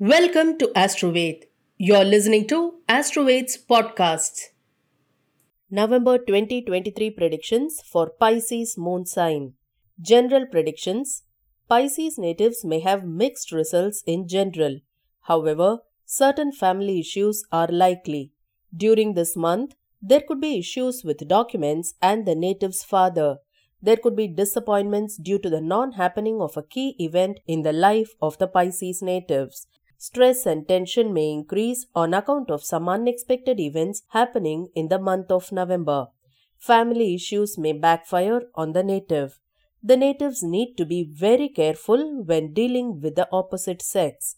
Welcome to Astroved. You're listening to Astroved's podcasts. November 2023 predictions for Pisces moon sign. General predictions Pisces natives may have mixed results in general. However, certain family issues are likely. During this month, there could be issues with documents and the native's father. There could be disappointments due to the non happening of a key event in the life of the Pisces natives. Stress and tension may increase on account of some unexpected events happening in the month of November. Family issues may backfire on the native. The natives need to be very careful when dealing with the opposite sex.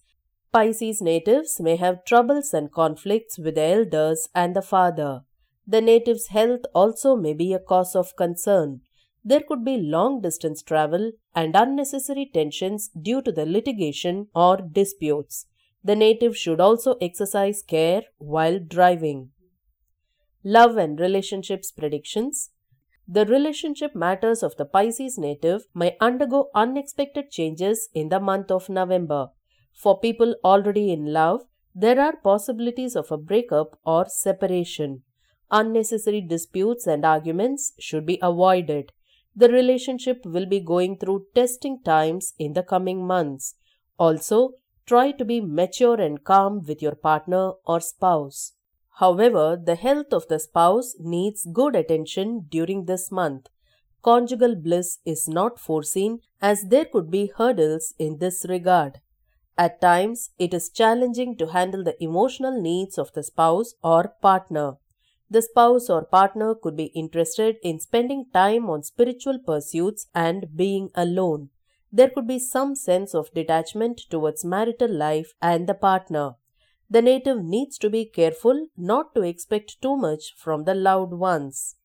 Pisces natives may have troubles and conflicts with the elders and the father. The native's health also may be a cause of concern. There could be long distance travel and unnecessary tensions due to the litigation or disputes. The native should also exercise care while driving. Love and relationships predictions. The relationship matters of the Pisces native may undergo unexpected changes in the month of November. For people already in love, there are possibilities of a breakup or separation. Unnecessary disputes and arguments should be avoided. The relationship will be going through testing times in the coming months. Also, try to be mature and calm with your partner or spouse. However, the health of the spouse needs good attention during this month. Conjugal bliss is not foreseen as there could be hurdles in this regard. At times, it is challenging to handle the emotional needs of the spouse or partner. The spouse or partner could be interested in spending time on spiritual pursuits and being alone. There could be some sense of detachment towards marital life and the partner. The native needs to be careful not to expect too much from the loved ones.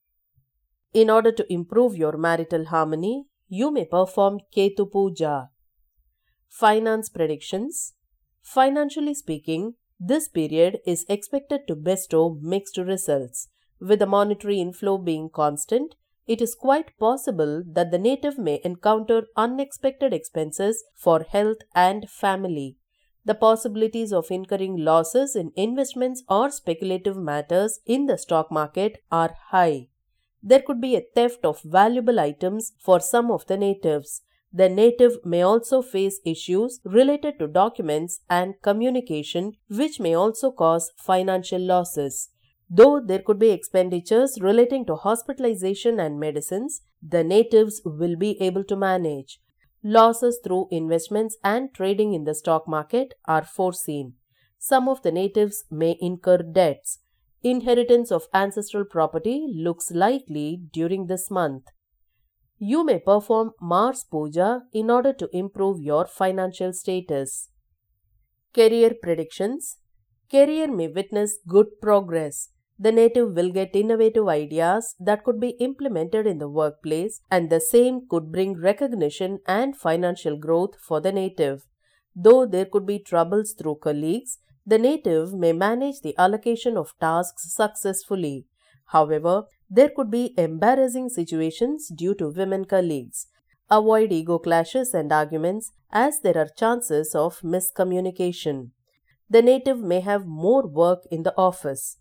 In order to improve your marital harmony, you may perform Ketu Puja. Finance predictions. Financially speaking, this period is expected to bestow mixed results. With the monetary inflow being constant, it is quite possible that the native may encounter unexpected expenses for health and family. The possibilities of incurring losses in investments or speculative matters in the stock market are high. There could be a theft of valuable items for some of the natives. The native may also face issues related to documents and communication, which may also cause financial losses. Though there could be expenditures relating to hospitalization and medicines, the natives will be able to manage. Losses through investments and trading in the stock market are foreseen. Some of the natives may incur debts. Inheritance of ancestral property looks likely during this month. You may perform Mars Puja in order to improve your financial status. Career predictions Career may witness good progress. The native will get innovative ideas that could be implemented in the workplace, and the same could bring recognition and financial growth for the native. Though there could be troubles through colleagues, the native may manage the allocation of tasks successfully. However, there could be embarrassing situations due to women colleagues. Avoid ego clashes and arguments as there are chances of miscommunication. The native may have more work in the office.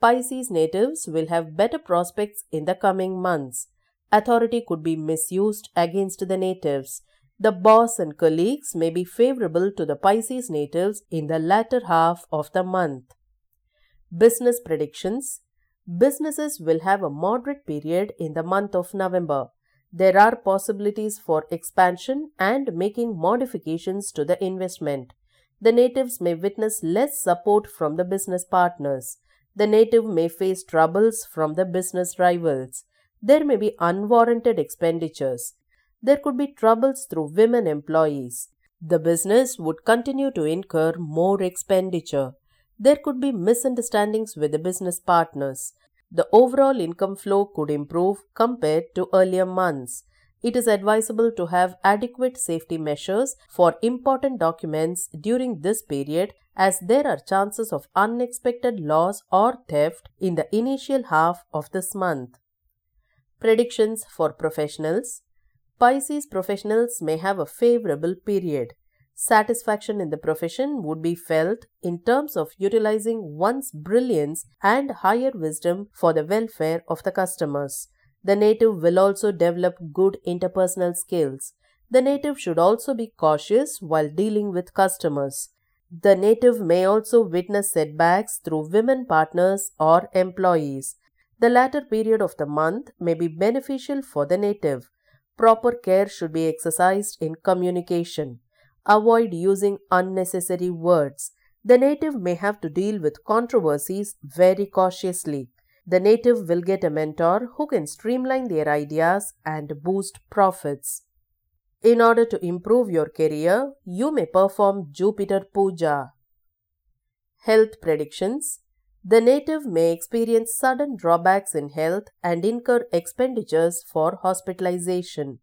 Pisces natives will have better prospects in the coming months. Authority could be misused against the natives. The boss and colleagues may be favorable to the Pisces natives in the latter half of the month. Business predictions businesses will have a moderate period in the month of November. There are possibilities for expansion and making modifications to the investment. The natives may witness less support from the business partners. The native may face troubles from the business rivals. There may be unwarranted expenditures. There could be troubles through women employees. The business would continue to incur more expenditure. There could be misunderstandings with the business partners. The overall income flow could improve compared to earlier months. It is advisable to have adequate safety measures for important documents during this period as there are chances of unexpected loss or theft in the initial half of this month. Predictions for professionals Pisces professionals may have a favorable period. Satisfaction in the profession would be felt in terms of utilizing one's brilliance and higher wisdom for the welfare of the customers. The native will also develop good interpersonal skills. The native should also be cautious while dealing with customers. The native may also witness setbacks through women partners or employees. The latter period of the month may be beneficial for the native. Proper care should be exercised in communication. Avoid using unnecessary words. The native may have to deal with controversies very cautiously. The native will get a mentor who can streamline their ideas and boost profits. In order to improve your career, you may perform Jupiter Puja. Health predictions The native may experience sudden drawbacks in health and incur expenditures for hospitalization.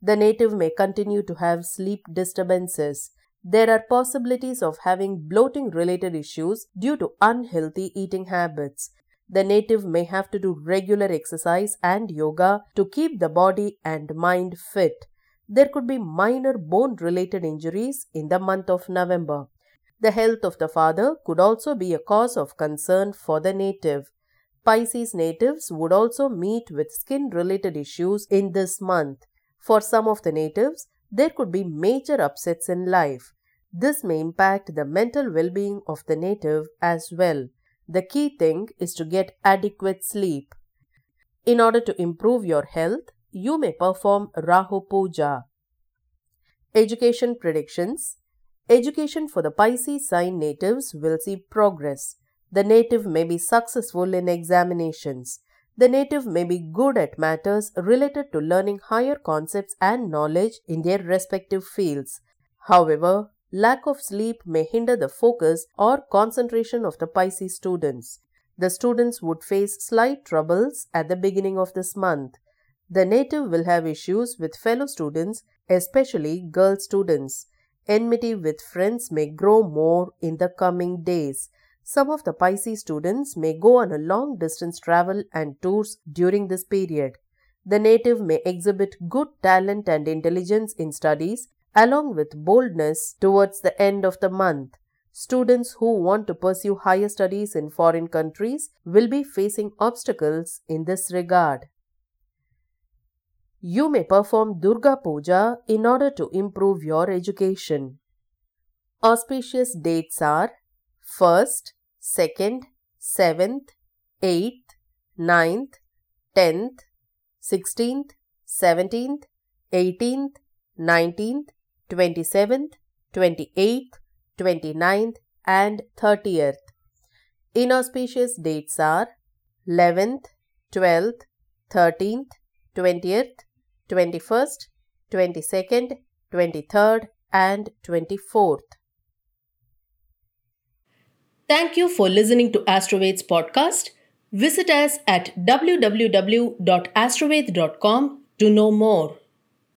The native may continue to have sleep disturbances. There are possibilities of having bloating related issues due to unhealthy eating habits. The native may have to do regular exercise and yoga to keep the body and mind fit there could be minor bone related injuries in the month of November. The health of the father could also be a cause of concern for the native. Pisces natives would also meet with skin related issues in this month. For some of the natives, there could be major upsets in life. This may impact the mental well being of the native as well. The key thing is to get adequate sleep. In order to improve your health, you may perform Rahu Puja. Education predictions Education for the Pisces sign natives will see progress. The native may be successful in examinations. The native may be good at matters related to learning higher concepts and knowledge in their respective fields. However, lack of sleep may hinder the focus or concentration of the Pisces students. The students would face slight troubles at the beginning of this month. The native will have issues with fellow students, especially girl students. Enmity with friends may grow more in the coming days. Some of the Pisces students may go on a long distance travel and tours during this period. The native may exhibit good talent and intelligence in studies along with boldness towards the end of the month. Students who want to pursue higher studies in foreign countries will be facing obstacles in this regard. You may perform Durga Puja in order to improve your education. Auspicious dates are 1st, 2nd, 7th, 8th, 9th, 10th, 16th, 17th, 18th, 19th, 27th, 28th, 29th, and 30th. Inauspicious dates are 11th, 12th, 13th, 20th, 21st, 22nd, 23rd, and 24th. Thank you for listening to Astroveds podcast. Visit us at www.astroved.com to know more.